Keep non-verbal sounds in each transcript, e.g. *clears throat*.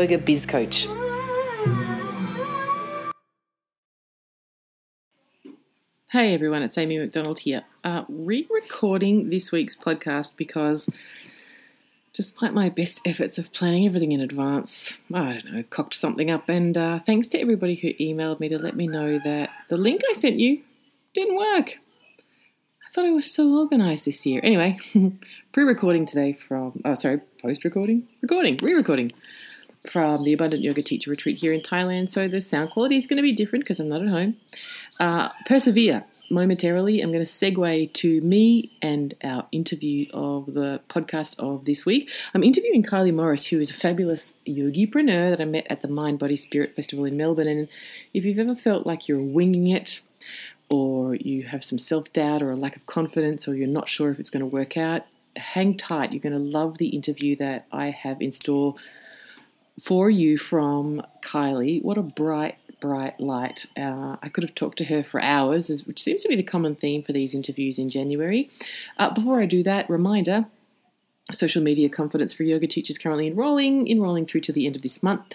Biz Coach. Hey everyone, it's Amy McDonald here. Uh, re recording this week's podcast because despite my best efforts of planning everything in advance, I don't know, cocked something up. And uh, thanks to everybody who emailed me to let me know that the link I sent you didn't work. I thought I was so organized this year. Anyway, *laughs* pre recording today from, oh, sorry, post recording? Recording, re recording from the Abundant Yoga Teacher Retreat here in Thailand. So the sound quality is going to be different because I'm not at home. Uh, persevere. Momentarily, I'm going to segue to me and our interview of the podcast of this week. I'm interviewing Kylie Morris, who is a fabulous yogipreneur that I met at the Mind Body Spirit Festival in Melbourne. And if you've ever felt like you're winging it, or you have some self doubt or a lack of confidence, or you're not sure if it's going to work out, hang tight. You're going to love the interview that I have in store for you from Kylie. What a bright, bright light. Uh, I could have talked to her for hours, which seems to be the common theme for these interviews in January. Uh, before I do that, reminder social media confidence for yoga teachers currently enrolling, enrolling through to the end of this month.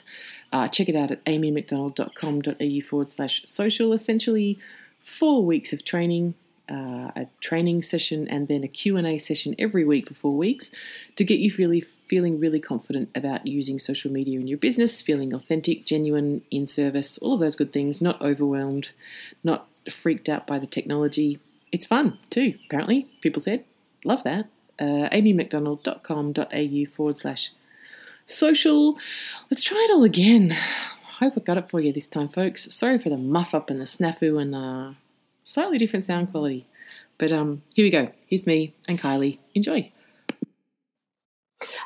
Uh, check it out at amymcdonald.com.au forward slash social. Essentially, four weeks of training uh, a training session and then a q&a session every week for four weeks to get you really feeling really confident about using social media in your business feeling authentic genuine in service all of those good things not overwhelmed not freaked out by the technology it's fun too apparently people said love that uh, amymcdonald.com.au forward slash social let's try it all again I hope I got it for you this time folks sorry for the muff up and the snafu and uh, slightly different sound quality. But um, here we go. Here's me and Kylie. Enjoy.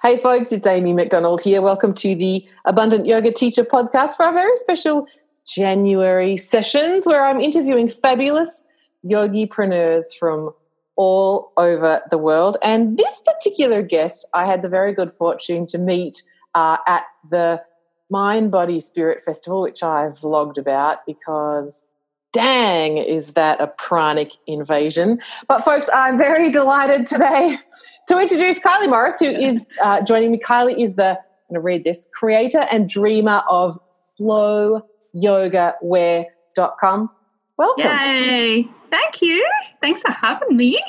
Hey, folks, it's Amy McDonald here. Welcome to the Abundant Yoga Teacher podcast for our very special January sessions where I'm interviewing fabulous yogipreneurs from all over the world. And this particular guest, I had the very good fortune to meet uh, at the Mind Body Spirit Festival, which I've vlogged about because dang, is that a pranic invasion? But, folks, I'm very delighted today to introduce Kylie Morris, who is uh, joining me. Kylie is the, I'm going to read this, creator and dreamer of flowyogawear.com. Welcome. Yay. Thank you. Thanks for having me.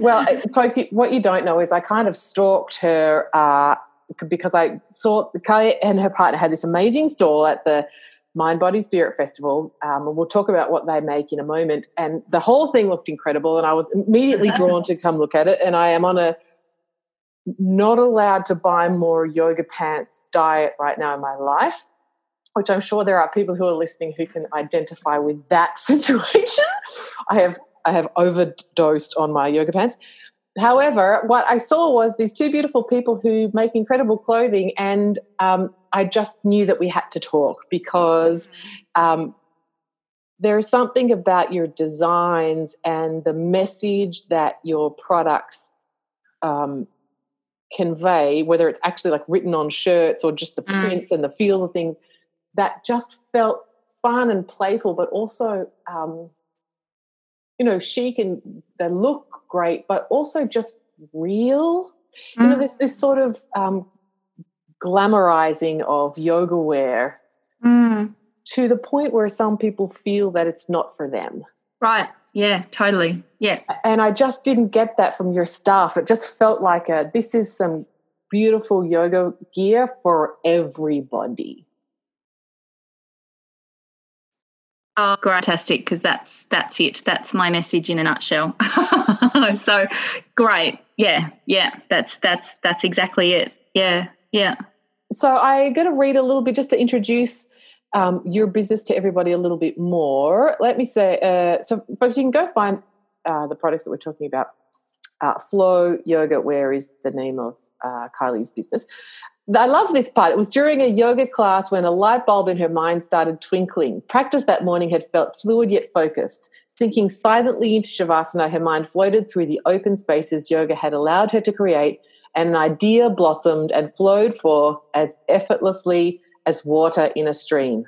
well, folks, what you don't know is I kind of stalked her uh, because I saw Kylie and her partner had this amazing stall at the Mind Body Spirit Festival. Um, and we'll talk about what they make in a moment. And the whole thing looked incredible, and I was immediately *laughs* drawn to come look at it. And I am on a not allowed to buy more yoga pants diet right now in my life, which I'm sure there are people who are listening who can identify with that *laughs* situation. I have I have overdosed on my yoga pants. However, what I saw was these two beautiful people who make incredible clothing, and um, I just knew that we had to talk because um, there is something about your designs and the message that your products um, convey, whether it's actually like written on shirts or just the mm. prints and the feels of things, that just felt fun and playful, but also, um, you know, chic and they look great, but also just real. Mm. You know, mm. there's this sort of um, glamorizing of yoga wear mm. to the point where some people feel that it's not for them. Right. Yeah, totally. Yeah. And I just didn't get that from your stuff. It just felt like a this is some beautiful yoga gear for everybody. Oh, fantastic! Because that's that's it. That's my message in a nutshell. *laughs* so great. Yeah, yeah. That's that's that's exactly it. Yeah, yeah so I'm going to read a little bit just to introduce um, your business to everybody a little bit more. Let me say, uh, so folks, you can go find uh, the products that we're talking about. Uh, Flow Yoga Wear is the name of uh, Kylie's business. I love this part. It was during a yoga class when a light bulb in her mind started twinkling. Practice that morning had felt fluid yet focused. Sinking silently into Shavasana, her mind floated through the open spaces yoga had allowed her to create, and an idea blossomed and flowed forth as effortlessly as water in a stream.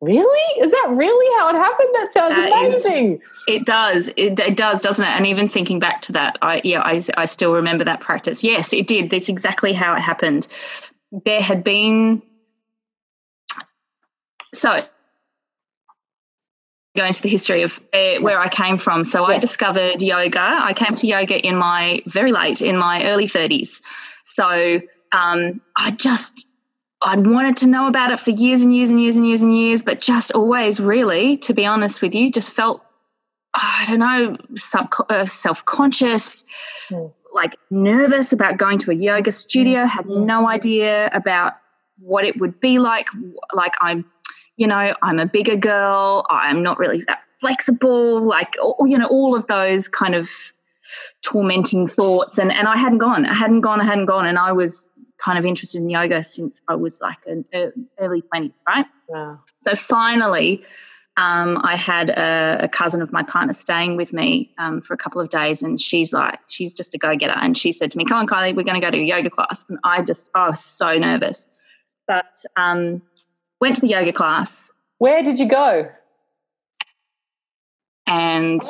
Really? Is that really how it happened? That sounds amazing. Is, it does. It, it, does, doesn't it? And even thinking back to that, I yeah, I, I still remember that practice. Yes, it did. That's exactly how it happened. There had been so go into the history of where I came from. So yes. I discovered yoga. I came to yoga in my very late, in my early 30s. So um, I just I'd wanted to know about it for years and years and years and years and years, but just always, really, to be honest with you, just felt, I don't know, sub, uh, self conscious, mm. Like nervous about going to a yoga studio, had hmm. no idea about what it would be like. Like, I'm, you know, I'm a bigger girl, I'm not really that flexible, like, you know, all of those kind of tormenting thoughts. And, and I hadn't gone, I hadn't gone, I hadn't gone. And I was kind of interested in yoga since I was like an early 20s, right? Wow. So finally, um, I had a, a, cousin of my partner staying with me um, for a couple of days, and she's like, she's just a go getter. And she said to me, Come on, Kylie, we're going to go to a yoga class. And I just, I was so nervous. But um, went to the yoga class. Where did you go? And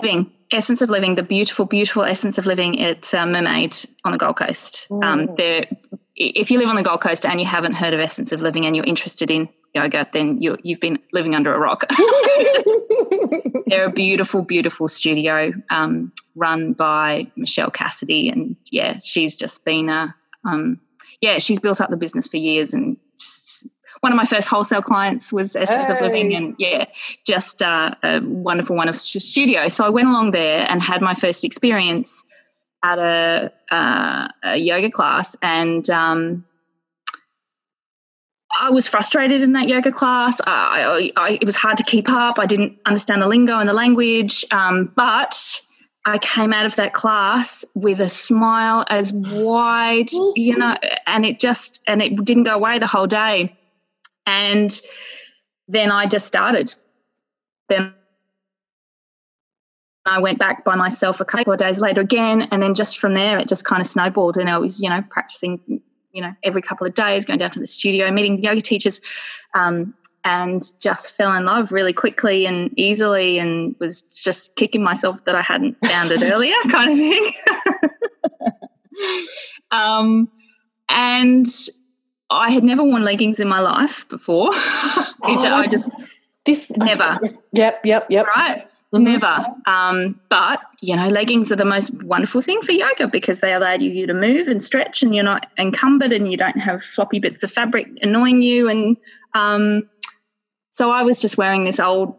living, Essence of Living, the beautiful, beautiful Essence of Living at uh, Mermaid on the Gold Coast. Mm. Um, there, if you live on the Gold Coast and you haven't heard of Essence of Living and you're interested in yoga, then you, you've been living under a rock. *laughs* *laughs* They're a beautiful, beautiful studio um, run by Michelle Cassidy, and yeah, she's just been a um, yeah, she's built up the business for years and one of my first wholesale clients was Essence hey. of Living, and yeah, just uh, a wonderful, wonderful studio. So I went along there and had my first experience at a, uh, a yoga class, and um, I was frustrated in that yoga class. I, I, it was hard to keep up. I didn't understand the lingo and the language, um, but I came out of that class with a smile as wide, you know, and it just and it didn't go away the whole day. And then I just started. Then I went back by myself a couple of days later again. And then just from there, it just kind of snowballed. And I was, you know, practicing, you know, every couple of days, going down to the studio, meeting yoga teachers, um, and just fell in love really quickly and easily and was just kicking myself that I hadn't found it *laughs* earlier, kind of thing. *laughs* um, and I had never worn leggings in my life before. *laughs* oh, I just this never. Yep, yep, yep. Right. Mm-hmm. Never. Um, but you know, leggings are the most wonderful thing for yoga because they allow you to move and stretch, and you're not encumbered, and you don't have floppy bits of fabric annoying you. And um, so I was just wearing this old,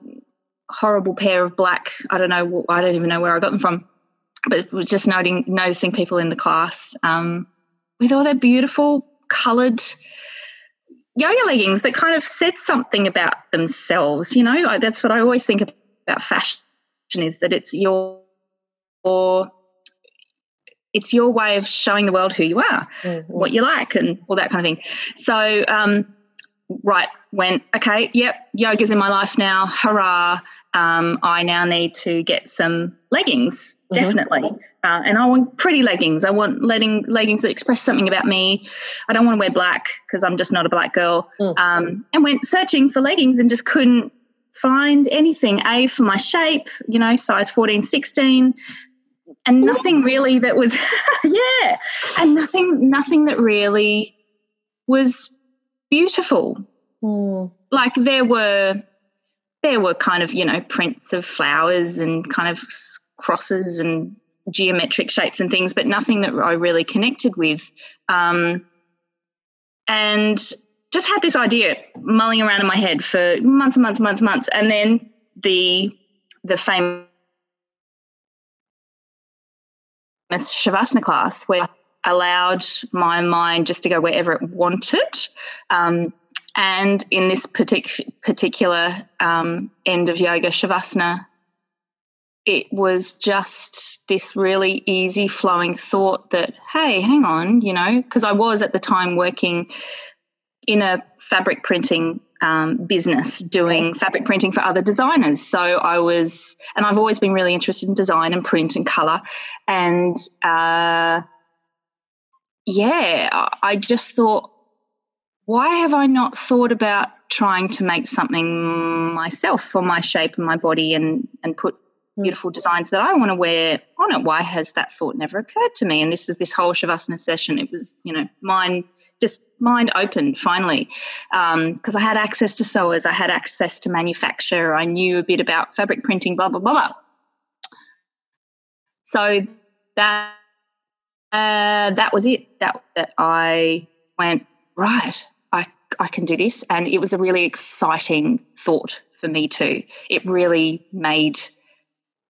horrible pair of black. I don't know. I don't even know where I got them from, but was just noting noticing people in the class um, with all their beautiful coloured yoga leggings that kind of said something about themselves. You know, that's what I always think about fashion is that it's your, your it's your way of showing the world who you are, mm-hmm. what you like, and all that kind of thing. So, um, right, went, okay, yep, yoga's in my life now, hurrah. Um, I now need to get some leggings, mm-hmm. definitely. Uh, and I want pretty leggings. I want letting, leggings that express something about me. I don't want to wear black because I'm just not a black girl. Mm-hmm. Um, and went searching for leggings and just couldn't find anything. A, for my shape, you know, size 14, 16 and nothing really that was *laughs* yeah and nothing nothing that really was beautiful Mm. Like there were there were kind of, you know, prints of flowers and kind of crosses and geometric shapes and things, but nothing that I really connected with. Um, and just had this idea mulling around in my head for months and months and months and months. And then the the famous Shavasana class where I allowed my mind just to go wherever it wanted. Um, and in this partic- particular um, end of yoga, Shavasana, it was just this really easy flowing thought that, hey, hang on, you know, because I was at the time working in a fabric printing um, business doing fabric printing for other designers. So I was, and I've always been really interested in design and print and color. And uh, yeah, I just thought, why have I not thought about trying to make something myself for my shape and my body and, and put Hmm. beautiful designs that I want to wear on it. Why has that thought never occurred to me? And this was this whole Shavasana session. It was, you know, mind just mind opened finally because um, I had access to sewers, I had access to manufacture, I knew a bit about fabric printing, blah blah blah. blah. So that uh, that was it. That that I went right. I I can do this, and it was a really exciting thought for me too. It really made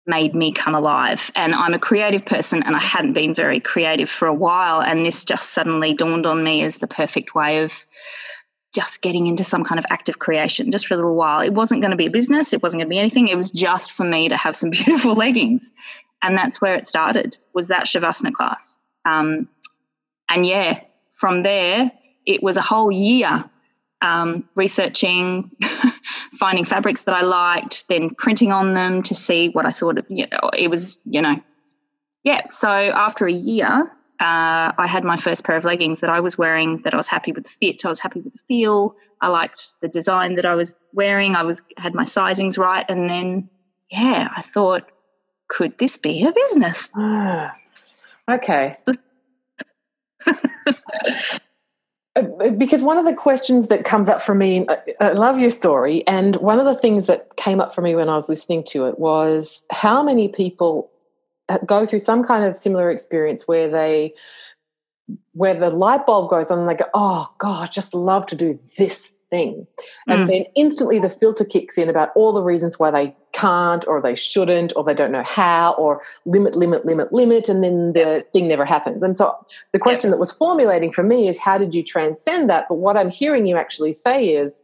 made me come alive. And I'm a creative person and I hadn't been very creative for a while. And this just suddenly dawned on me as the perfect way of just getting into some kind of active creation just for a little while. It wasn't going to be a business, it wasn't going to be anything. It was just for me to have some *laughs* beautiful leggings. And that's where it started, was that Shavasana class. Um, and yeah, from there, it was a whole year um, researching *laughs* finding fabrics that I liked, then printing on them to see what I thought. Of, you know, it was, you know, yeah. So after a year, uh, I had my first pair of leggings that I was wearing. That I was happy with the fit. I was happy with the feel. I liked the design that I was wearing. I was had my sizings right, and then yeah, I thought, could this be a business? *sighs* okay. *laughs* Uh, because one of the questions that comes up for me, I love your story, and one of the things that came up for me when I was listening to it was how many people uh, go through some kind of similar experience where they where the light bulb goes on and they go, oh God, just love to do this thing. And mm. then instantly the filter kicks in about all the reasons why they can't or they shouldn't or they don't know how or limit, limit, limit, limit. And then the thing never happens. And so the question that was formulating for me is how did you transcend that? But what I'm hearing you actually say is,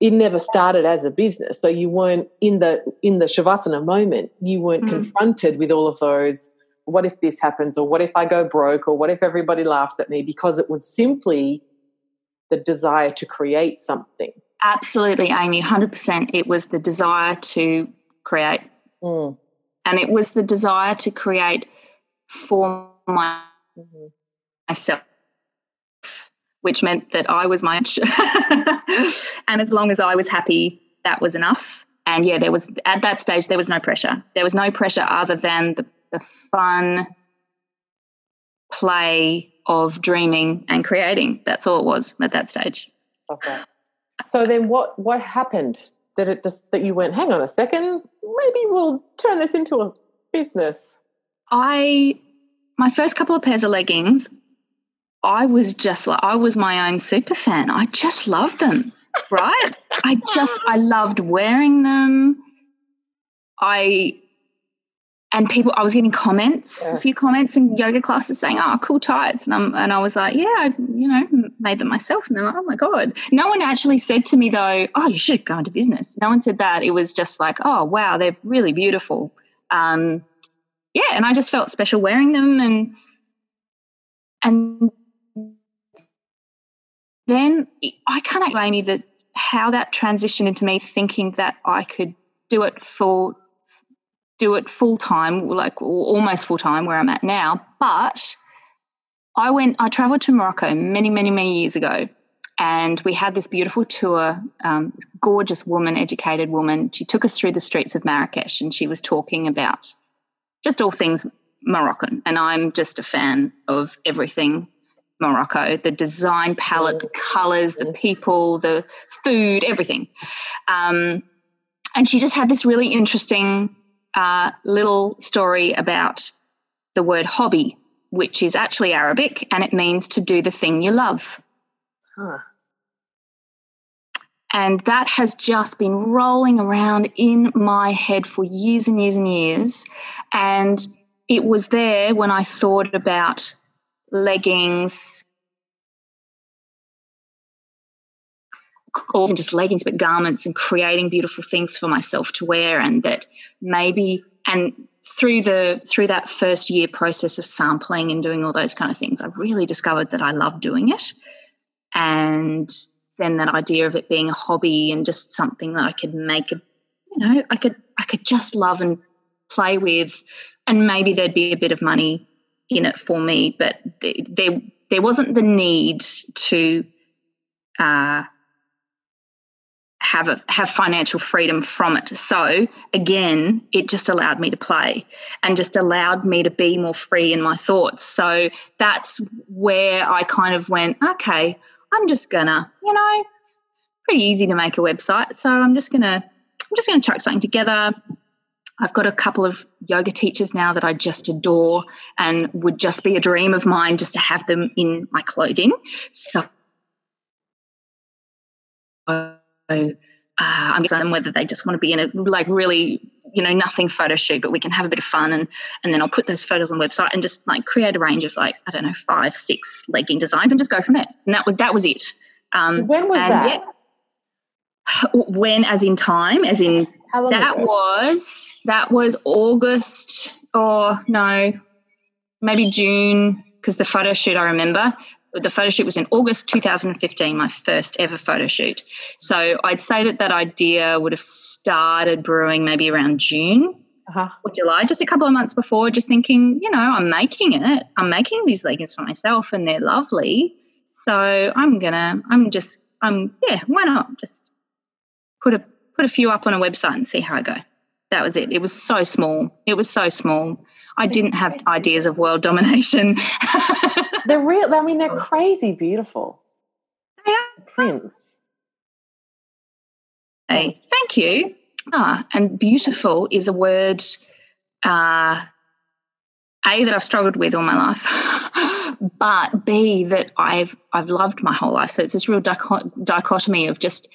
it never started as a business so you weren't in the in the shavasana moment you weren't mm. confronted with all of those what if this happens or what if i go broke or what if everybody laughs at me because it was simply the desire to create something. Absolutely, Amy, 100%. It was the desire to create. Mm. And it was the desire to create for my, mm-hmm. myself, which meant that I was my *laughs* and as long as I was happy, that was enough. And yeah, there was at that stage there was no pressure. There was no pressure other than the, the fun play of dreaming and creating. That's all it was at that stage. Okay. So then what what happened? Did it just that you went, hang on a second, maybe we'll turn this into a business? I my first couple of pairs of leggings, I was just like I was my own super fan. I just loved them. Right? I just I loved wearing them. I and people i was getting comments yeah. a few comments in yoga classes saying oh cool tights. And, I'm, and i was like yeah i you know made them myself. And they're like oh my god. No one actually said to me though oh you should go into business. No one said that. It was just like oh wow they're really beautiful. Um, yeah and i just felt special wearing them and and then i can't blame you that how that transitioned into me thinking that i could do it for do it full time, like almost full time where I'm at now. But I went, I traveled to Morocco many, many, many years ago. And we had this beautiful tour, um, gorgeous woman, educated woman. She took us through the streets of Marrakesh and she was talking about just all things Moroccan. And I'm just a fan of everything Morocco the design palette, the colors, the people, the food, everything. Um, and she just had this really interesting uh, little story about the word hobby, which is actually Arabic and it means to do the thing you love. Huh. And that has just been rolling around in my head for years and years and years. And it was there when I thought about leggings, or even just leggings, but garments and creating beautiful things for myself to wear. And that maybe and through the through that first year process of sampling and doing all those kind of things, I really discovered that I love doing it. And then that idea of it being a hobby and just something that I could make a you know, I could I could just love and play with and maybe there'd be a bit of money in it for me, but there there wasn't the need to uh, have a, have financial freedom from it. So again, it just allowed me to play and just allowed me to be more free in my thoughts. So that's where I kind of went, okay, I'm just gonna, you know, it's pretty easy to make a website. So I'm just gonna I'm just gonna chuck something together. I've got a couple of yoga teachers now that I just adore and would just be a dream of mine just to have them in my clothing. So uh, I'm them whether they just want to be in a like really you know nothing photo shoot, but we can have a bit of fun and and then I'll put those photos on the website and just like create a range of like I don't know five six legging designs and just go from there. And that was that was it. Um, when was that? Yeah, *sighs* when, as in time, as in that ago? was that was August or no, maybe June because the photo shoot I remember the photo shoot was in August 2015, my first ever photo shoot. So I'd say that that idea would have started brewing maybe around June uh-huh. or July, just a couple of months before, just thinking, you know, I'm making it. I'm making these leggings for myself and they're lovely. So I'm gonna, I'm just, I'm, yeah, why not? Just put a put a few up on a website and see how I go. That was it. It was so small. It was so small. I didn't have ideas of world domination. *laughs* they're real. I mean, they're crazy beautiful. They are. Prints. Hey, thank you. Ah, and beautiful is a word, uh, A, that I've struggled with all my life, *laughs* but B, that I've, I've loved my whole life. So it's this real dichotomy of just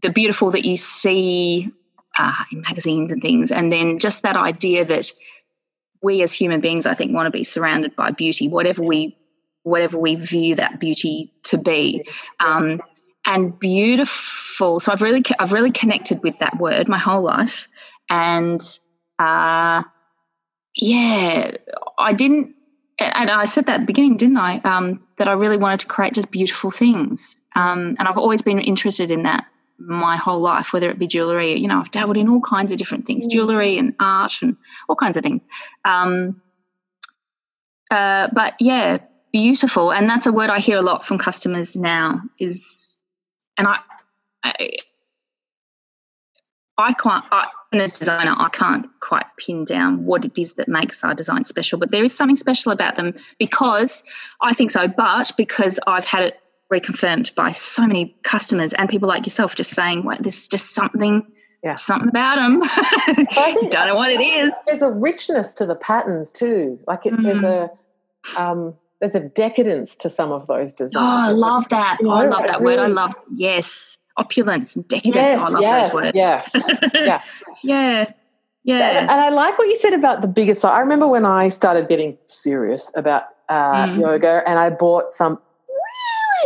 the beautiful that you see uh, in magazines and things, and then just that idea that we as human beings, I think, want to be surrounded by beauty, whatever we whatever we view that beauty to be. Um, and beautiful. So I've really I've really connected with that word my whole life, and uh, yeah, I didn't. And I said that at the beginning, didn't I? Um, that I really wanted to create just beautiful things, um, and I've always been interested in that my whole life, whether it be jewelry, you know, I've dabbled in all kinds of different things, mm. jewelry and art and all kinds of things. Um, uh, but yeah, beautiful, and that's a word I hear a lot from customers now. Is and I, I, I can't. I, as designer, I can't quite pin down what it is that makes our design special, but there is something special about them because I think so. But because I've had it reconfirmed by so many customers and people like yourself just saying, well, there's just something, yeah. something about them. *laughs* Don't know what it is. There's a richness to the patterns too. Like it, mm. there's a, um, there's a decadence to some of those designs. Oh, I love that. You know, oh, I love that really, word. I love, yes, opulence and decadence. Yes, oh, I love yes, those words. Yes, yeah. *laughs* yeah. Yeah. And I like what you said about the biggest. I remember when I started getting serious about uh, mm. yoga and I bought some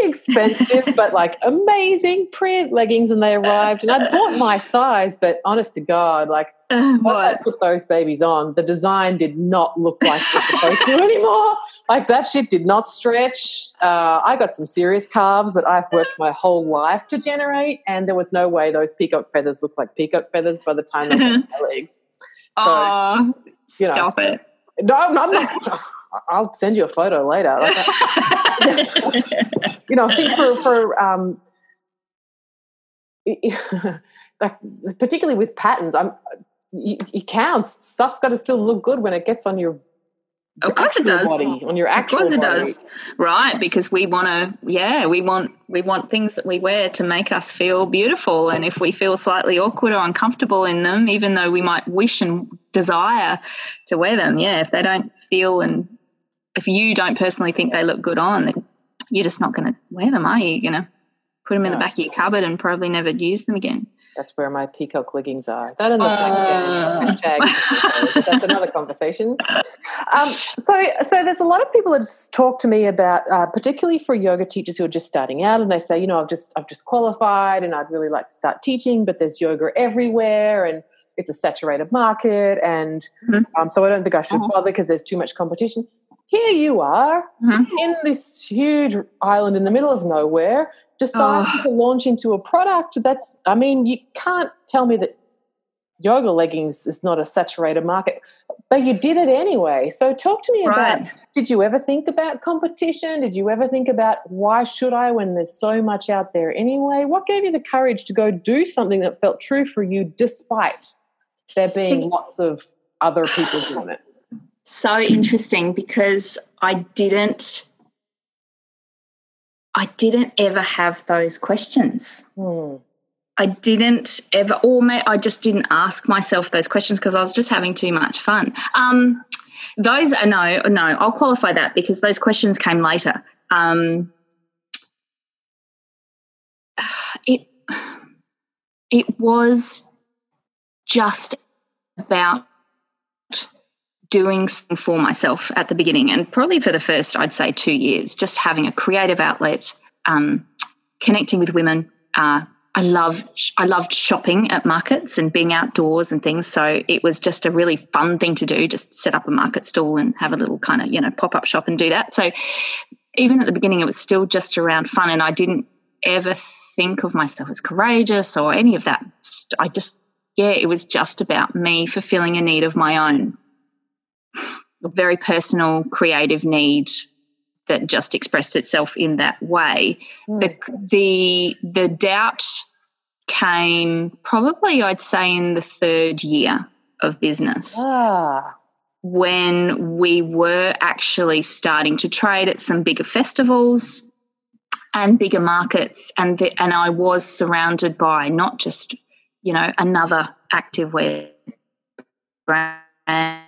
expensive, but like amazing print leggings, and they arrived. And I bought my *laughs* size, but honest to God, like uh, once I put those babies on, the design did not look like it's supposed to *laughs* anymore. Like that shit did not stretch. Uh, I got some serious calves that I've worked my whole life to generate, and there was no way those peacock feathers looked like peacock feathers by the time they *laughs* got my legs. So, Aww, you know, stop it. No, I'm not. I'll send you a photo later. Like, you know, I think for for um, *laughs* like particularly with patterns, I'm it counts. Stuff's got to still look good when it gets on your of course it does body, on your actual of course it body. does right because we want to yeah we want we want things that we wear to make us feel beautiful and if we feel slightly awkward or uncomfortable in them even though we might wish and desire to wear them yeah if they don't feel and if you don't personally think they look good on then you're just not going to wear them are you you're going to put them in the back of your cupboard and probably never use them again that's where my peacock leggings are. That and the uh. hashtag. *laughs* that's another conversation. Um, so, so there's a lot of people that just talk to me about, uh, particularly for yoga teachers who are just starting out, and they say, you know, I've just I've just qualified, and I'd really like to start teaching, but there's yoga everywhere, and it's a saturated market, and mm-hmm. um, so I don't think I should mm-hmm. bother because there's too much competition. Here you are mm-hmm. in this huge island in the middle of nowhere, deciding oh. to launch into a product that's, I mean, you can't tell me that yoga leggings is not a saturated market, but you did it anyway. So talk to me right. about did you ever think about competition? Did you ever think about why should I when there's so much out there anyway? What gave you the courage to go do something that felt true for you despite there being lots of other people doing it? So interesting because I didn't I didn't ever have those questions. Hmm. I didn't ever, or may, I just didn't ask myself those questions because I was just having too much fun. Um, those are no, no. I'll qualify that because those questions came later. Um, *sighs* it it was just about doing for myself at the beginning, and probably for the first, I'd say, two years, just having a creative outlet, um, connecting with women, uh, I loved I loved shopping at markets and being outdoors and things. So it was just a really fun thing to do. Just set up a market stall and have a little kind of you know pop up shop and do that. So even at the beginning, it was still just around fun, and I didn't ever think of myself as courageous or any of that. I just yeah, it was just about me fulfilling a need of my own, a very personal, creative need that just expressed itself in that way. Mm. The, the the doubt came probably, I'd say, in the third year of business. Ah. When we were actually starting to trade at some bigger festivals and bigger markets, and the, and I was surrounded by not just you know another activewear brand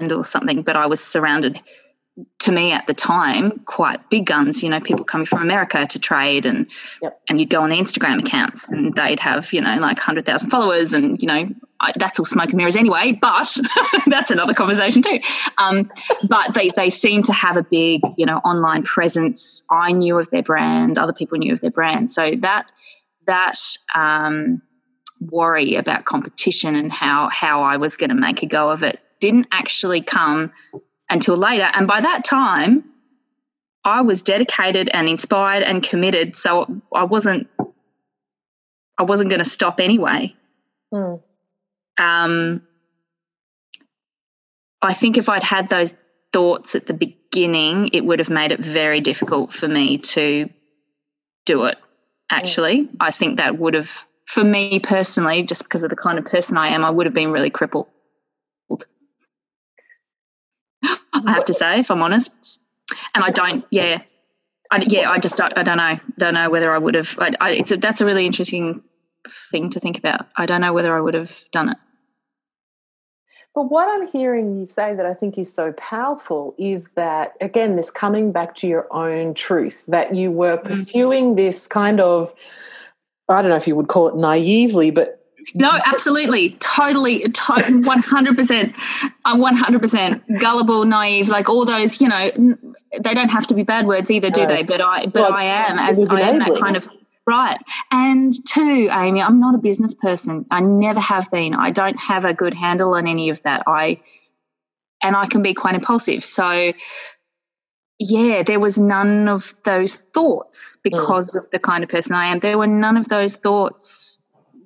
or something, but I was surrounded to me at the time quite big guns you know people coming from america to trade and yep. and you'd go on instagram accounts and they'd have you know like 100000 followers and you know I, that's all smoke and mirrors anyway but *laughs* that's another conversation too. Um, but they they seem to have a big you know online presence. I knew of their brand other people knew of their brand. So that that um, worry about competition and how how i was going to make a go of it didn't actually come until later. And by that time, I was dedicated and inspired and committed. So I wasn't I wasn't going to stop anyway. Mm. Um, I think if I'd had those thoughts at the beginning, it would have made it very difficult for me to do it. Actually, mm. I think that would have, for me personally, just because of the kind of person I am, I would have been really crippled. I have to say, if I'm honest. And I don't, yeah, I, yeah, I just, I, I don't know, don't know whether I would have. I, I, it's a, that's a really interesting thing to think about. I don't know whether I would have done it. But what I'm hearing you say that I think is so powerful is that, again, this coming back to your own truth, that you were mm. pursuing this kind of, I don't know if you would call it naively, but no, absolutely, totally, one hundred percent. I'm one hundred percent gullible, naive, like all those. You know, they don't have to be bad words either, do they? But I, but well, I am as I am that kind of right. And two, Amy, I'm not a business person. I never have been. I don't have a good handle on any of that. I, and I can be quite impulsive. So yeah, there was none of those thoughts mm. because mm. of the kind of person I am. There were none of those thoughts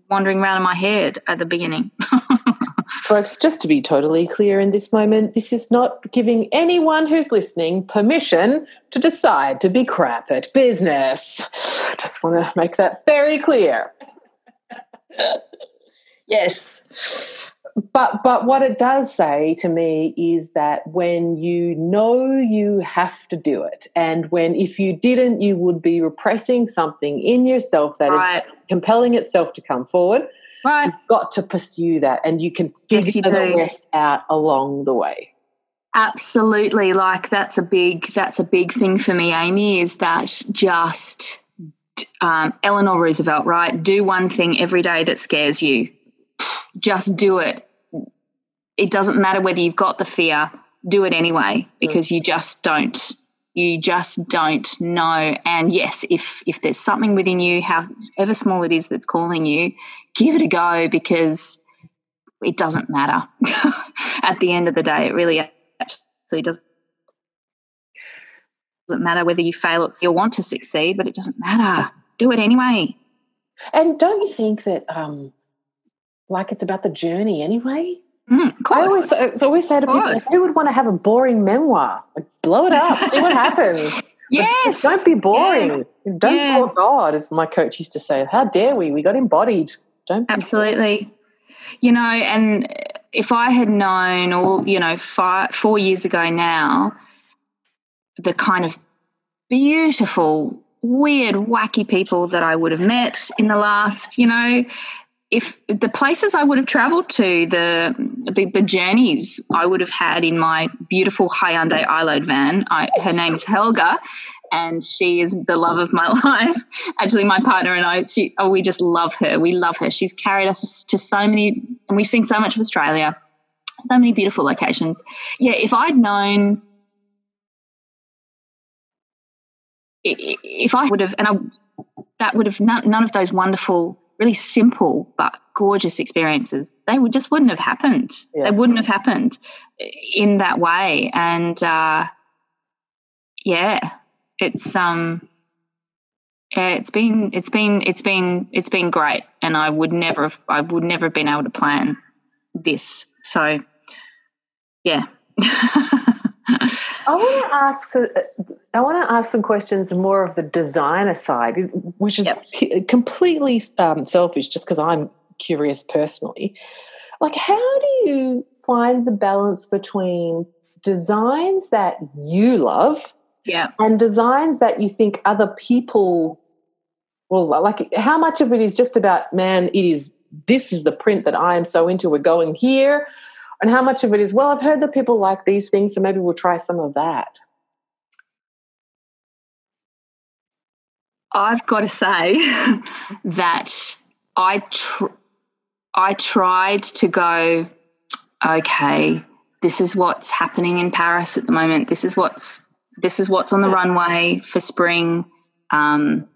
wandering around in my head at the beginning. *laughs* Folks, just to be totally clear in this moment, this is not giving anyone who's listening permission to decide to be crap at business. *sighs* Just want to make that very clear. *laughs* yes. But but what it does say to me is that when you know you have to do it and when if you didn't you would be repressing something in yourself that right. is compelling itself to come forward. Right. you've got to pursue that and you can figure yes, the rest out along the way. Absolutely. Like that's a big that's a big thing for me amy is that just um, eleanor roosevelt right? Do one thing every day that scares you just do it it doesn't matter whether you've got the fear, do it anyway because you just don't you just don't know and yes if if there's something within you however small it is that's calling you give it a go because it doesn't matter. *laughs* At the end of the day, it really actually doesn't doesn't matter whether you fail or you want to succeed, but it doesn't matter. Do it anyway. And don't you think that, um, like, it's about the journey anyway? Mm, I always, I always say to people, who would want to have a boring memoir? Like, blow it up, see what happens. *laughs* Yes. don't be boring. Yeah. Don't yeah. bore God, as my coach used to say. How dare we? We got embodied. Don't absolutely. You know, and if I had known, or you know, five, four years ago now, the kind of beautiful, weird, wacky people that I would have met in the last, you know, if the places I would have traveled to, the, the, the journeys I would have had in my beautiful Hyundai iLoad van. I, her name is Helga, and she is the love of my *laughs* life. Actually, my partner and I, she, oh, we just love her. We love her. She's carried us to so many, and we've seen so much of Australia, so many beautiful locations. Yeah, if I'd known, if I would have, and I, that would have none, none of those wonderful really simple but gorgeous experiences, they would just wouldn't have happened. Yeah. They wouldn't have happened in that way. And uh, yeah, it's um, yeah, it's been it's been it's been it's been great, and I would never have, I would never have been able to plan this. So yeah. *laughs* I want to ask. I want to ask some questions more of the designer side, which is yep. completely um, selfish, just because I'm curious personally. Like, how do you find the balance between designs that you love, yeah, and designs that you think other people well, like, how much of it is just about, man, it is this is the print that I am so into. We're going here and how much of it is well i've heard that people like these things so maybe we'll try some of that. I've got to say *laughs* that i tr- i tried to go okay this is what's happening in paris at the moment. This is what's this is what's on the runway for spring. Um,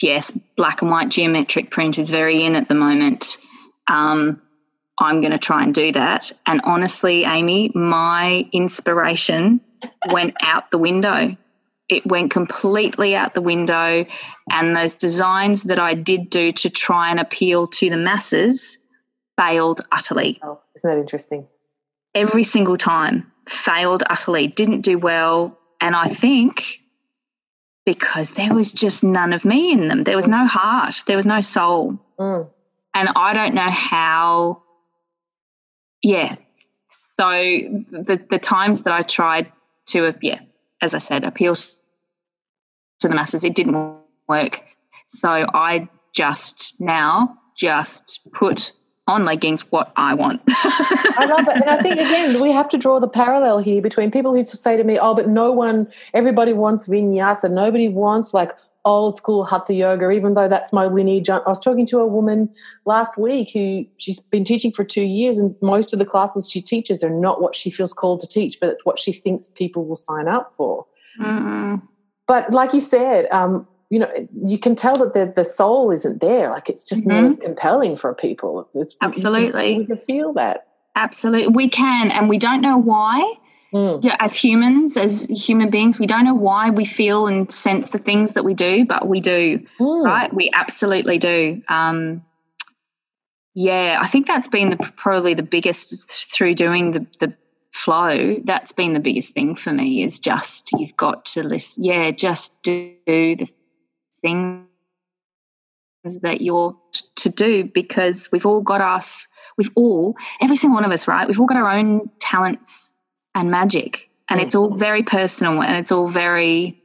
yes black and white geometric print is very in at the moment. Um, I'm going to try and do that. And honestly, Amy, my inspiration went out the window. It went completely out the window. And those designs that I did do to try and appeal to the masses failed utterly. Oh, isn't that interesting? Every single time, failed utterly, didn't do well. And I think because there was just none of me in them, there was no heart, there was no soul. Mm. And I don't know how yeah. So the the times that I tried to, uh, yeah, as I said, appeal to the masses, it didn't work. So I just now just put on leggings what I want. I love it. And I think, again, we have to draw the parallel here between people who say to me, oh, but no one, everybody wants vinyasa. Nobody wants like old school hatha yoga, even though that's my lineage. I was talking to a woman last week who she's been teaching for two years, and most of the classes she teaches are not what she feels called to teach, but it's what she thinks people will sign up for. Mm-hmm. But like you said, um, you know, you can tell that the, the soul isn't there. Like it's just mm-hmm. not compelling for people. It's, Absolutely. We can feel that. Absolutely. We can, and we don't know why Mm. Yeah, as humans, as human beings, we don't know why we feel and sense the things that we do, but we do, mm. right? We absolutely do. Um, yeah, I think that's been the, probably the biggest through doing the, the flow. That's been the biggest thing for me is just you've got to listen. Yeah, just do the things that you're to do because we've all got us. We've all, every single one of us, right? We've all got our own talents and magic. And it's all very personal and it's all very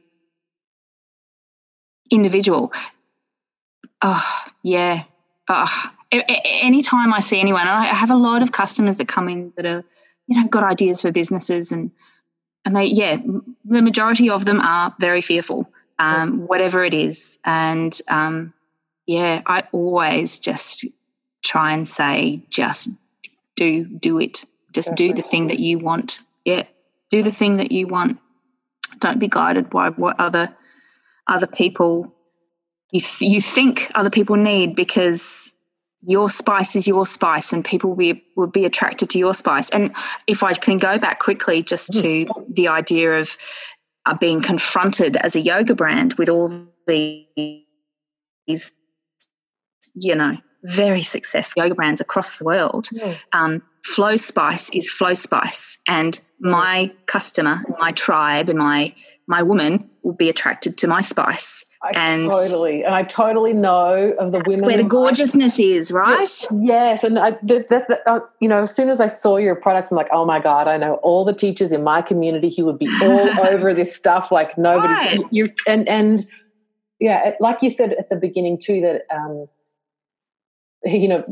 individual. Oh, yeah. Oh, anytime I see anyone, I have a lot of customers that come in that are, you know, got ideas for businesses and, and they, yeah, the majority of them are very fearful, um, whatever it is. And, um, yeah, I always just try and say, just do, do it. Just do the thing that you want yeah, do the thing that you want. Don't be guided by what other other people you th- you think other people need because your spice is your spice and people will be, will be attracted to your spice. And if I can go back quickly just to the idea of uh, being confronted as a yoga brand with all these, you know, very successful yoga brands across the world, yeah. um, Flow Spice is Flow Spice. And my customer, my tribe, and my my woman will be attracted to my spice. I and totally, and I totally know of the women where the gorgeousness is, right? Yes, and I, that, that, uh, you know, as soon as I saw your products, I'm like, oh my god, I know all the teachers in my community who would be all *laughs* over this stuff, like nobody. Right. You and and yeah, like you said at the beginning too, that um, you know,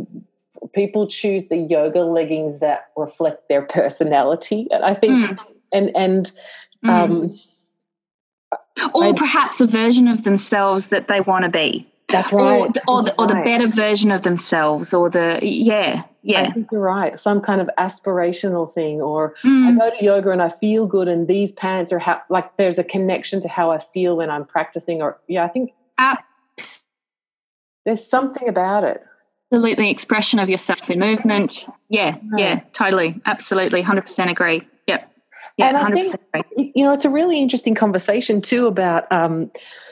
people choose the yoga leggings that reflect their personality, and I think, mm. and and. Um, mm or I, perhaps a version of themselves that they want to be. That's right. Or, the, or, the, or the better version of themselves, or the yeah, yeah. I think you're right. Some kind of aspirational thing, or mm. I go to yoga and I feel good, and these pants are how like there's a connection to how I feel when I'm practicing. Or yeah, I think there's something about it. Absolutely, expression of yourself in movement. Yeah, yeah, totally, absolutely, hundred percent agree. Yeah, and I 100%. think you know it's a really interesting conversation too about um,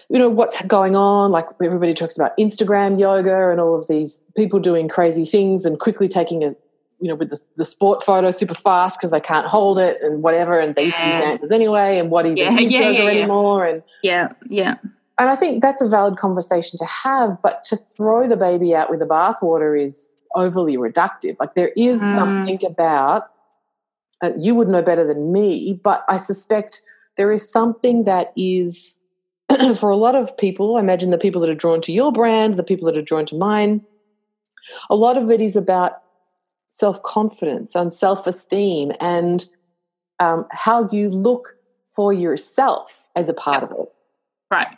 you know what's going on. Like everybody talks about Instagram yoga and all of these people doing crazy things and quickly taking a you know with the, the sport photo super fast because they can't hold it and whatever and they used to be dancers anyway and what even yeah, is *laughs* yeah, yoga yeah, anymore and yeah yeah and I think that's a valid conversation to have, but to throw the baby out with the bathwater is overly reductive. Like there is mm. something about uh, you would know better than me, but I suspect there is something that is, *clears throat* for a lot of people, I imagine the people that are drawn to your brand, the people that are drawn to mine, a lot of it is about self confidence and self esteem and um, how you look for yourself as a part of it. Right,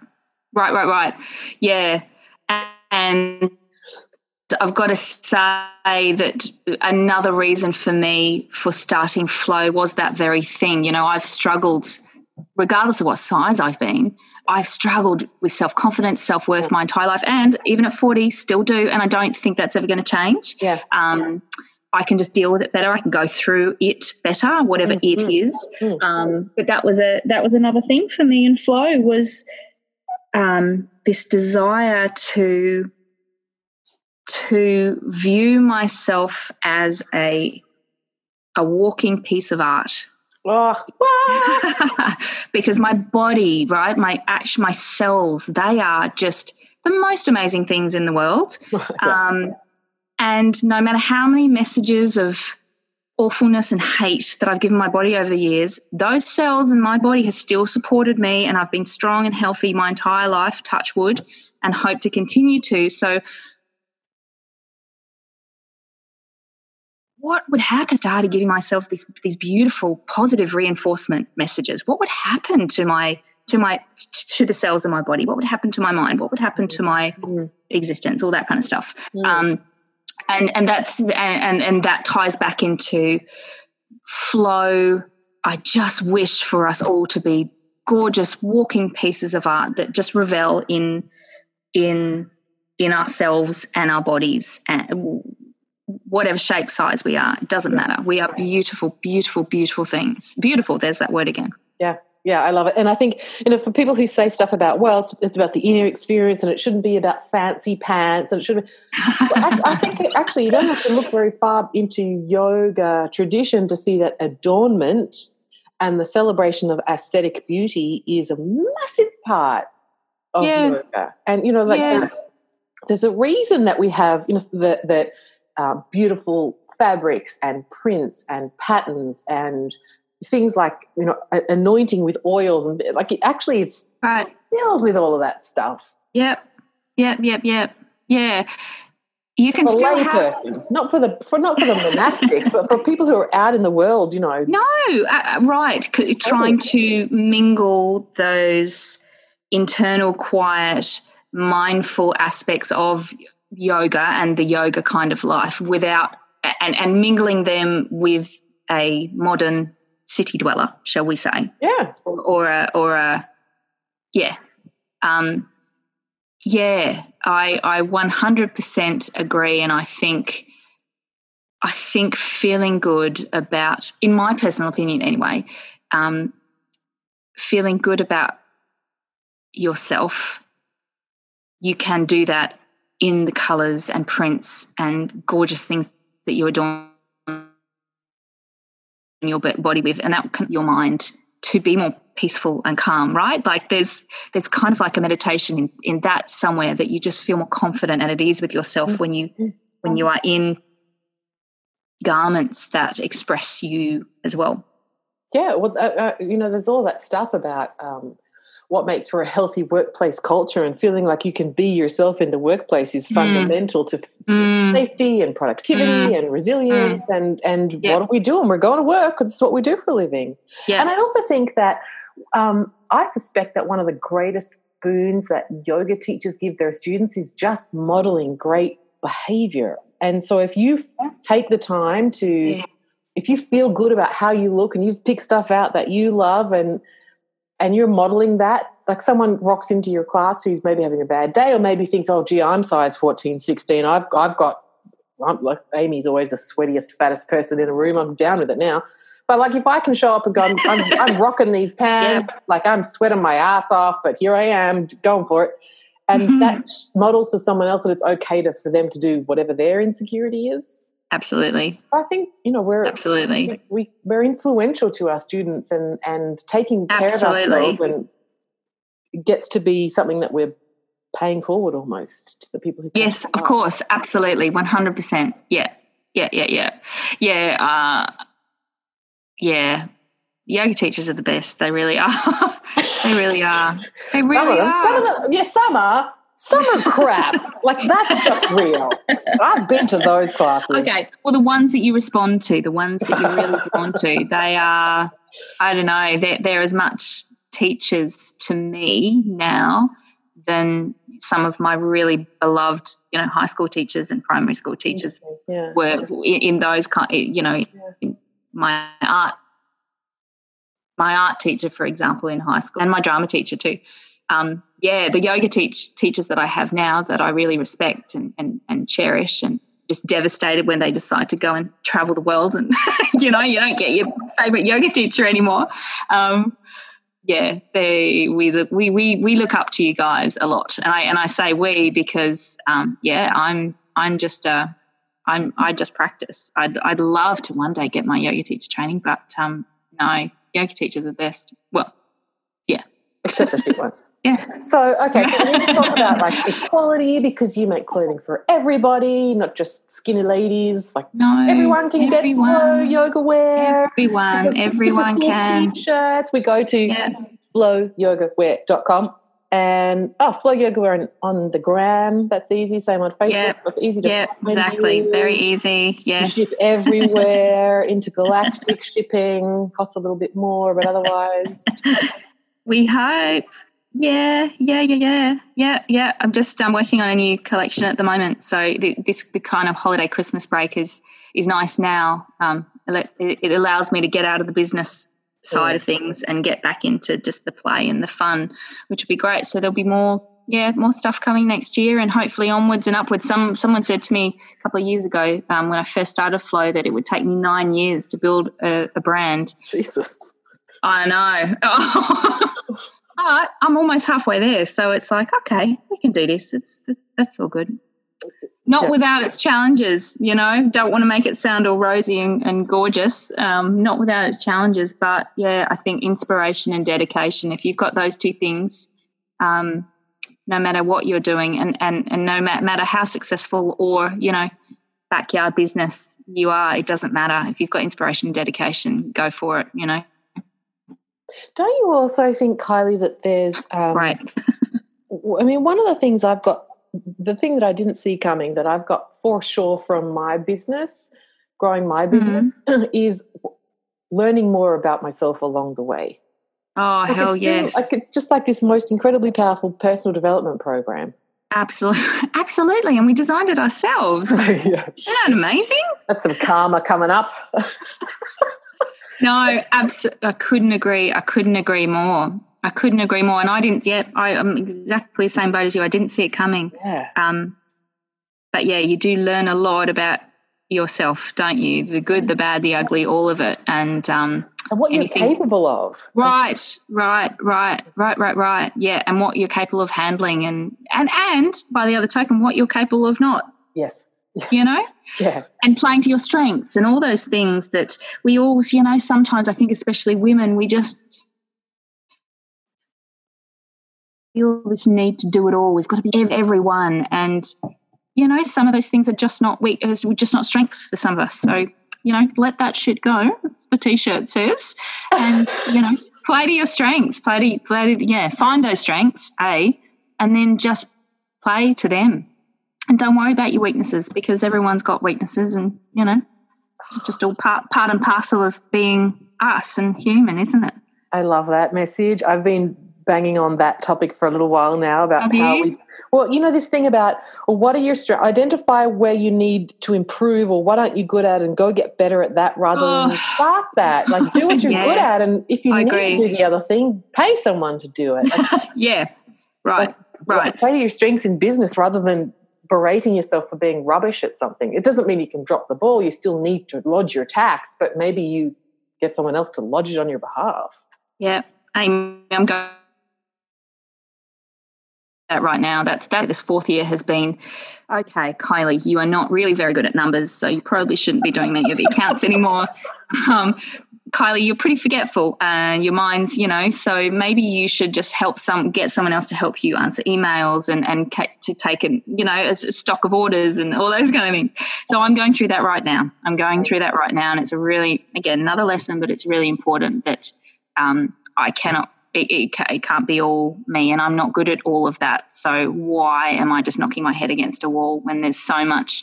right, right, right. Yeah. And I've got to say that another reason for me for starting Flow was that very thing. You know, I've struggled, regardless of what size I've been, I've struggled with self confidence, self worth my entire life, and even at 40, still do. And I don't think that's ever going to change. Yeah. Um, yeah. I can just deal with it better. I can go through it better, whatever mm-hmm. it is. Mm-hmm. Um, but that was a that was another thing for me in flow was um, this desire to to view myself as a a walking piece of art. Oh. *laughs* because my body, right, my act, my cells, they are just the most amazing things in the world. *laughs* yeah. um, and no matter how many messages of awfulness and hate that I've given my body over the years, those cells in my body has still supported me, and I've been strong and healthy my entire life. Touch wood, and hope to continue to. So what would happen started giving myself these these beautiful positive reinforcement messages what would happen to my to my to the cells in my body what would happen to my mind what would happen to my mm. existence all that kind of stuff mm. um, and and that's and and that ties back into flow i just wish for us all to be gorgeous walking pieces of art that just revel in in in ourselves and our bodies and whatever shape, size we are. It doesn't matter. We are beautiful, beautiful, beautiful things. Beautiful. There's that word again. Yeah. Yeah, I love it. And I think, you know, for people who say stuff about, well, it's, it's about the inner experience and it shouldn't be about fancy pants and it should be, I, *laughs* I, think actually you don't have to look very far into yoga tradition to see that adornment and the celebration of aesthetic beauty is a massive part of yeah. yoga. And, you know, like yeah. there's a reason that we have, you know, that, that uh, beautiful fabrics and prints and patterns and things like you know anointing with oils and like it, actually it's right. filled with all of that stuff. Yep, yep, yep, yep. Yeah, you for can the still have person, not for the for not for the monastic, but for people who are out in the world. You know, no, uh, uh right, trying to mingle those internal, quiet, mindful aspects of yoga and the yoga kind of life without and, and mingling them with a modern city dweller, shall we say? Yeah. Or, or a or a yeah. Um, Yeah, I I 100% agree, and I think I think feeling good about, in my personal opinion anyway, um, feeling good about yourself, you can do that in the colors and prints and gorgeous things that you're doing your body with, and that your mind to be more peaceful and calm right? Like there's there's kind of like a meditation in, in that somewhere that you just feel more confident and at ease with yourself when you when you are in garments that express you as well. Yeah well uh, uh, you know there's all that stuff about um, what makes for a healthy workplace culture and feeling like you can be yourself in the workplace is mm. fundamental to, to mm. safety and productivity mm. and resilience mm. and and yep. what are we doing we're going to work this is what we do for a living yeah. and i also think that um, i suspect that one of the greatest boons that yoga teachers give their students is just modeling great behavior and so if you take the time to yeah. if you feel good about how you look and you've picked stuff out that you love and and you're modeling that like someone rocks into your class who's maybe having a bad day or maybe thinks oh gee i'm size 14 16 i've, I've got I'm, like amy's always the sweatiest fattest person in a room. I'm down with it now. But like if i can show up and go i'm, I'm, *laughs* I'm rocking these pants yep. like i'm sweating my ass off but here i am going for it. And mm-hmm. that models to someone else that it's okay to for them to do whatever their insecurity is absolutely. I think you know we're absolutely. we, we're influential to our students and and taking care absolutely. of ourselves and it gets to be something that we're paying forward almost to the people who yes of course. Absolutely. 100% yeah. Yeah yeah yeah. Yeah uh, yeah. Yoga teachers are the best. They really are. *laughs* They really are. They really some of them, are some of them yeah some are some are crap. like that's just real. I've been to those classes. Okay. Well, the ones that you respond to, the ones that you're really *laughs* drawn to, they are. I don't know. They're, they're as much teachers to me now than some of my really beloved, you know, high school teachers and primary school teachers yeah. were in, in, those kind. You know, yeah. my art, my art teacher, for example, in high school, and my drama teacher too um, yeah, the yoga teach teachers that I have now that I really respect and, and, and cherish and just devastated when they decide to go and travel the world and *laughs* you know you don't get your favorite yoga teacher anymore. Um, yeah they we, we we we look up to you guys a lot. And i and i say we because um, yeah i'm i'm just uh i'm i just practice. I'd i'd love to one day get my yoga teacher training but um no yoga teachers are the best. Well except the street ones. *laughs* Yeah. So okay, so we need to talk about like *laughs* equality because you make clothing for everybody, not just skinny ladies. Like no, everyone can everyone, get flow yoga wear. Everyone, everyone can. T-shirts. We go to yeah. flowyogawear.com and oh, flow yoga wear on, the gram. That's easy. Same on Facebook. Yep. It's easy to yep, exactly. Very easy. Yes. You ship everywhere. Intergalactic *laughs* shipping costs a little bit more, but otherwise. We hope. Yeah, yeah, yeah, yeah, yeah, yeah. I'm just um, working on a new collection at the moment, so the, this the kind of holiday Christmas break is is nice now. Um, it, it allows me to get out of the business side of things and get back into just the play and the fun, which would be great. So there'll be more, yeah, more stuff coming next year, and hopefully onwards and upwards. Some someone said to me a couple of years ago um, when I first started Flow that it would take me nine years to build a, a brand. Jesus. I know. *laughs* but I'm almost halfway there, so it's like, okay, we can do this. It's that's all good. Not yeah. without its challenges, you know. Don't want to make it sound all rosy and, and gorgeous. Um, not without its challenges, but yeah, I think inspiration and dedication. If you've got those two things, um, no matter what you're doing, and and and no matter how successful or you know backyard business you are, it doesn't matter. If you've got inspiration and dedication, go for it. You know. Don't you also think, Kylie, that there's um, right? I mean, one of the things I've got, the thing that I didn't see coming that I've got for sure from my business, growing my business, mm-hmm. *clears throat* is learning more about myself along the way. Oh like hell yes! like it's just like this most incredibly powerful personal development program. Absolutely, *laughs* absolutely, and we designed it ourselves. *laughs* yeah. Isn't that amazing? That's some karma coming up. *laughs* no, absolutely. I couldn't agree. I couldn't agree more. I couldn't agree more. And I didn't. Yeah, I, am exactly the same boat as you. I didn't see it coming. Yeah. Um, but yeah, you do learn a lot about yourself, don't you? The good, the bad, the ugly, all of it, and um, and what you're capable of. Right, right, right, right, right, right. Yeah, and what you're capable of handling, and and and by the other token, what you're capable of not. Yes. You know? yeah. And playing to your strengths and all those things that we all, you know, sometimes I think, especially women, we just feel this need to do it all. We've got to be everyone. And you know, some of those things are just not weak, uh, just not strengths for some of us. So, you know, let that shit go. That's the t-shirt says, and you know, *laughs* play to your strengths. Play to, play to, yeah, find those strengths, a, and then just play to them, and don't worry about your weaknesses because everyone's got weaknesses, and you know, it's just all part part and parcel of being us and human, isn't it? I love that message. I've been banging on that topic for a little while now about Have how you? we well you know this thing about well, what are your strengths identify where you need to improve or what aren't you good at and go get better at that rather oh. than start that like do what *laughs* you're yeah, good at and if you I need agree. to do the other thing pay someone to do it like, *laughs* yeah right like, right play to your strengths in business rather than berating yourself for being rubbish at something it doesn't mean you can drop the ball you still need to lodge your tax but maybe you get someone else to lodge it on your behalf yeah I'm, I'm going that right now. That's that this fourth year has been okay, Kylie, you are not really very good at numbers, so you probably shouldn't be doing many of the accounts anymore. *laughs* Um, Kylie, you're pretty forgetful and your mind's, you know, so maybe you should just help some, get someone else to help you answer emails and, and to take it, you know, a stock of orders and all those kind of things. So I'm going through that right now. I'm going through that right now. And it's a really, again, another lesson, but it's really important that um, I cannot it, it, it, can't be all me and i'm not good at all of that so why am i just knocking my head against a wall when there's so much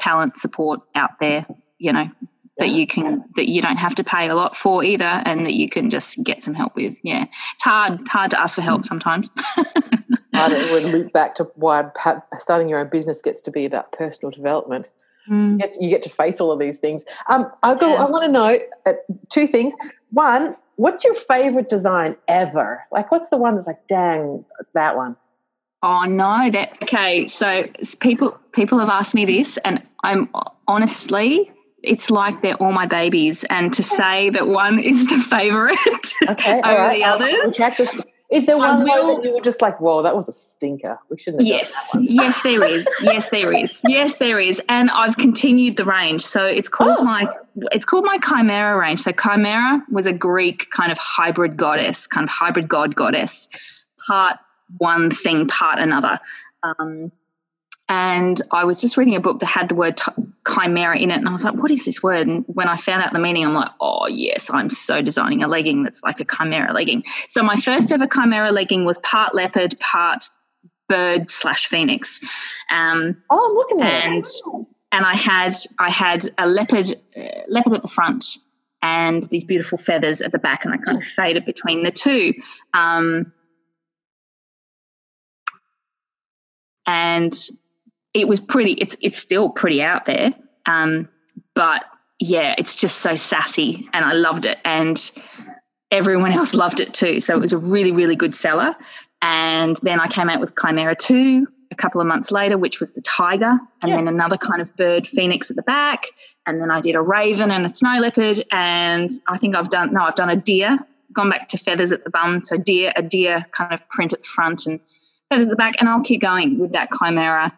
talent support out there you know that you can that you don't have to pay a lot for either and that you can just get some help with yeah it's hard hard to ask for help sometimes it's harder *laughs* when loop back to why starting your own business gets to be about personal development mm. you, get to, you, get to, face all of these things um, i go yeah. i want to know uh, two things one what's your favorite design ever? Like, what's the one that's like, dang, that one? Oh no, that okay. So people people have asked me this, and I'm honestly, it's like they're all my babies. And to say that one is the favorite *laughs* okay, over right. the others, I'll, is there one will, that you were just like, whoa, that was a stinker? We shouldn't Yes, yes, there is. Yes, there is. *laughs* Yes, there is. And I've continued the range. So it's called oh. my it's called my Chimera range. So Chimera was a Greek kind of hybrid goddess, kind of hybrid god goddess, part one thing, part another. Um, and I was just reading a book that had the word t- chimera in it, and I was like, "What is this word?" And when I found out the meaning, I'm like, "Oh yes, I'm so designing a legging that's like a chimera legging." So my first ever chimera legging was part leopard, part bird slash phoenix. Um, oh, I'm looking at and, it. And I had I had a leopard uh, leopard at the front and these beautiful feathers at the back, and I kind of faded between the two. Um, and it was pretty. It's it's still pretty out there, um, but yeah, it's just so sassy, and I loved it, and everyone *laughs* else loved it too. So it was a really really good seller. And then I came out with Chimera two a couple of months later, which was the tiger, and yeah. then another kind of bird, phoenix at the back, and then I did a raven and a snow leopard, and I think I've done no, I've done a deer, gone back to feathers at the bum, so deer, a deer kind of print at the front and feathers at the back, and I'll keep going with that chimera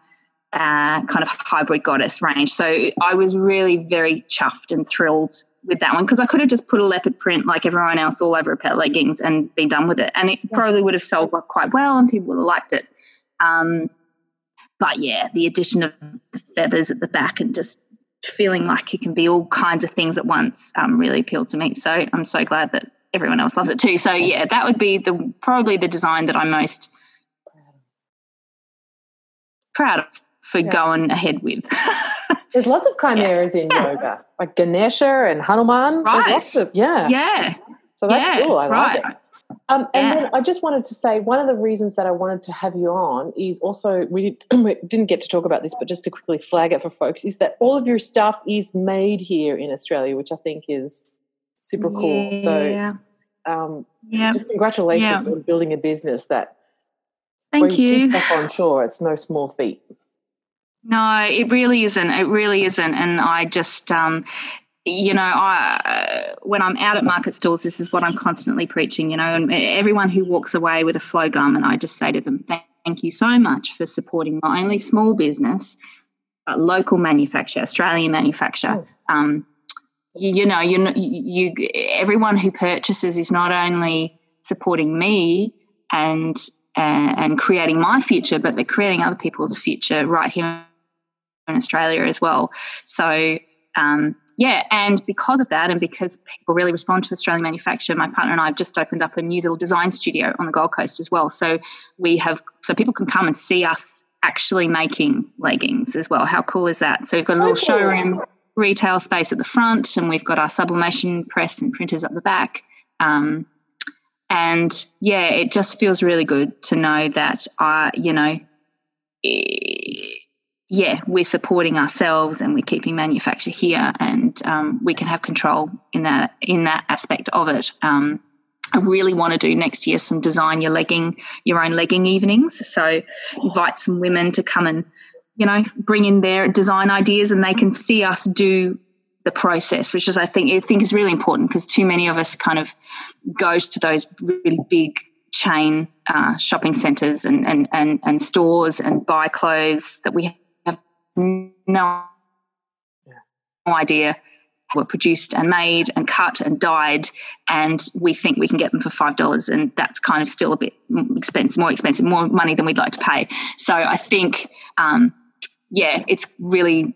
uh, kind of hybrid goddess range. So I was really very chuffed and thrilled with that one because I could have just put a leopard print like everyone else all over a pair of leggings and been done with it. And it yeah. probably would have sold quite well and people would have liked it. Um, but yeah, the addition of the feathers at the back and just feeling like it can be all kinds of things at once um, really appealed to me. So I'm so glad that everyone else loves it too. So yeah, that would be the probably the design that I'm most proud of for yeah. going ahead with. *laughs* There's lots of chimeras yeah. in yeah. yoga, like Ganesha and Hanuman. Right. Of, yeah. Yeah. So that's cool. I right. like it. Um, and then I just wanted to say one of the reasons that I wanted to have you on is also we, did, *clears throat* we didn't get to talk about this, but just to quickly flag it for folks is that all of your stuff is made here in Australia, which I think is super cool. Yeah. So um, yeah. just congratulations yeah. on building a business that. Thank you. you. Keep on shore. It's no small feat. No, it really isn't. It really isn't. And I just, um, you know, I, uh, when I'm out at market stalls, this is what I'm constantly preaching, you know, and everyone who walks away with a flow garment, I just say to them, thank you so much for supporting not only small business, but local manufacture, Australian manufacture. Oh. Um, you, you, know, you, you, everyone who purchases is not only supporting me and, uh, and creating my future, but they're creating other people's future right here in Australia as well. So, um, yeah, and because of that, and because people really respond to Australian manufacture, my partner and I have just opened up a new little design studio on the Gold Coast as well. So we have, so people can come and see us actually making leggings as well. How cool is that? So we've got a little oh, showroom retail space at the front, and we've got our sublimation press and printers at the back. Um, and yeah, it just feels really good to know that I, you know, yeah, we're supporting ourselves and we're keeping manufacture here, and um, we can have control in that in that aspect of it. Um, I really want to do next year some design your legging, your own legging evenings. So invite some women to come and you know bring in their design ideas, and they can see us do the process, which is I think I think is really important because too many of us kind of goes to those really big chain uh, shopping centres and, and and and stores and buy clothes that we no idea were produced and made and cut and dyed and we think we can get them for five dollars and that's kind of still a bit expensive more expensive more money than we'd like to pay. So i think um, yeah it's really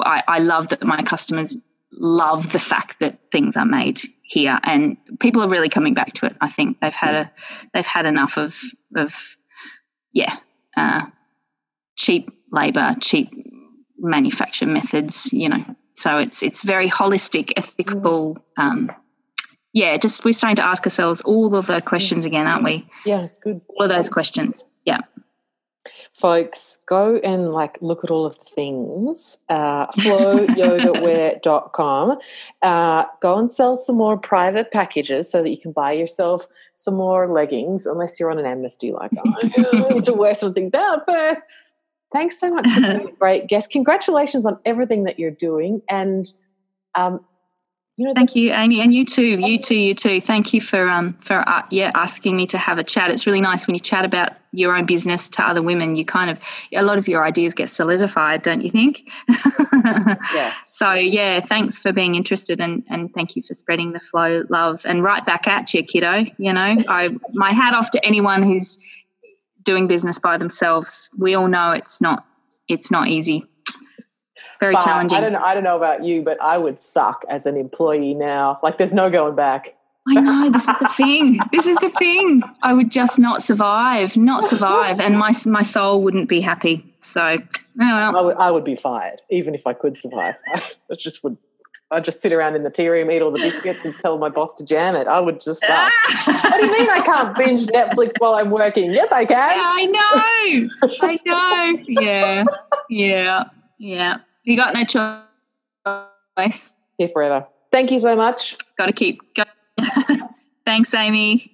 I, I love that my customers love the fact that things are made here and people are really coming back to it. I think they've had a they've had enough of of yeah uh, cheap labor cheap manufacture methods, you know. So it's it's very holistic, ethical. Um, yeah, just we're starting to ask ourselves all of the questions again, aren't we? Yeah, it's good. All of those questions. Yeah. Folks, go and like look at all of the things. Uh, flowyogawear.com. Uh, go and sell some more private packages so that you can buy yourself some more leggings, unless you're on an amnesty like I need *laughs* to wear some things out first. Thanks so much for *laughs* being a great guest. Congratulations on everything that you're doing. And um, you know, thank you, Amy, and you too. You too. You too. Thank you for um for uh, yeah asking me to have a chat. It's really nice when you chat about your own business to other women. You kind of a lot of your ideas get solidified, don't you think? yeah. *laughs* So yeah, thanks for being interested, and and thank you for spreading the flow, love, and right back at you, kiddo. You know, I my hat off to anyone who's doing business by themselves. We all know it's not it's not easy. Very but challenging. I don't I don't know about you, but I would suck as an employee now. Like there's no going back. I know this is the thing. This is the thing. I would just not survive, not survive, and my my soul wouldn't be happy. So, oh well. I, would, I would be fired, even if I could survive. *laughs* I just would I'd just sit around in the tea room, eat all the biscuits, and tell my boss to jam it. I would just *laughs* say, "What do you mean I can't binge Netflix while I'm working? Yes, I can." Yeah, I know. I know. Yeah, yeah, yeah. You got no choice. Here forever. Thank you so much. Got to keep. Going. *laughs* Thanks, Amy.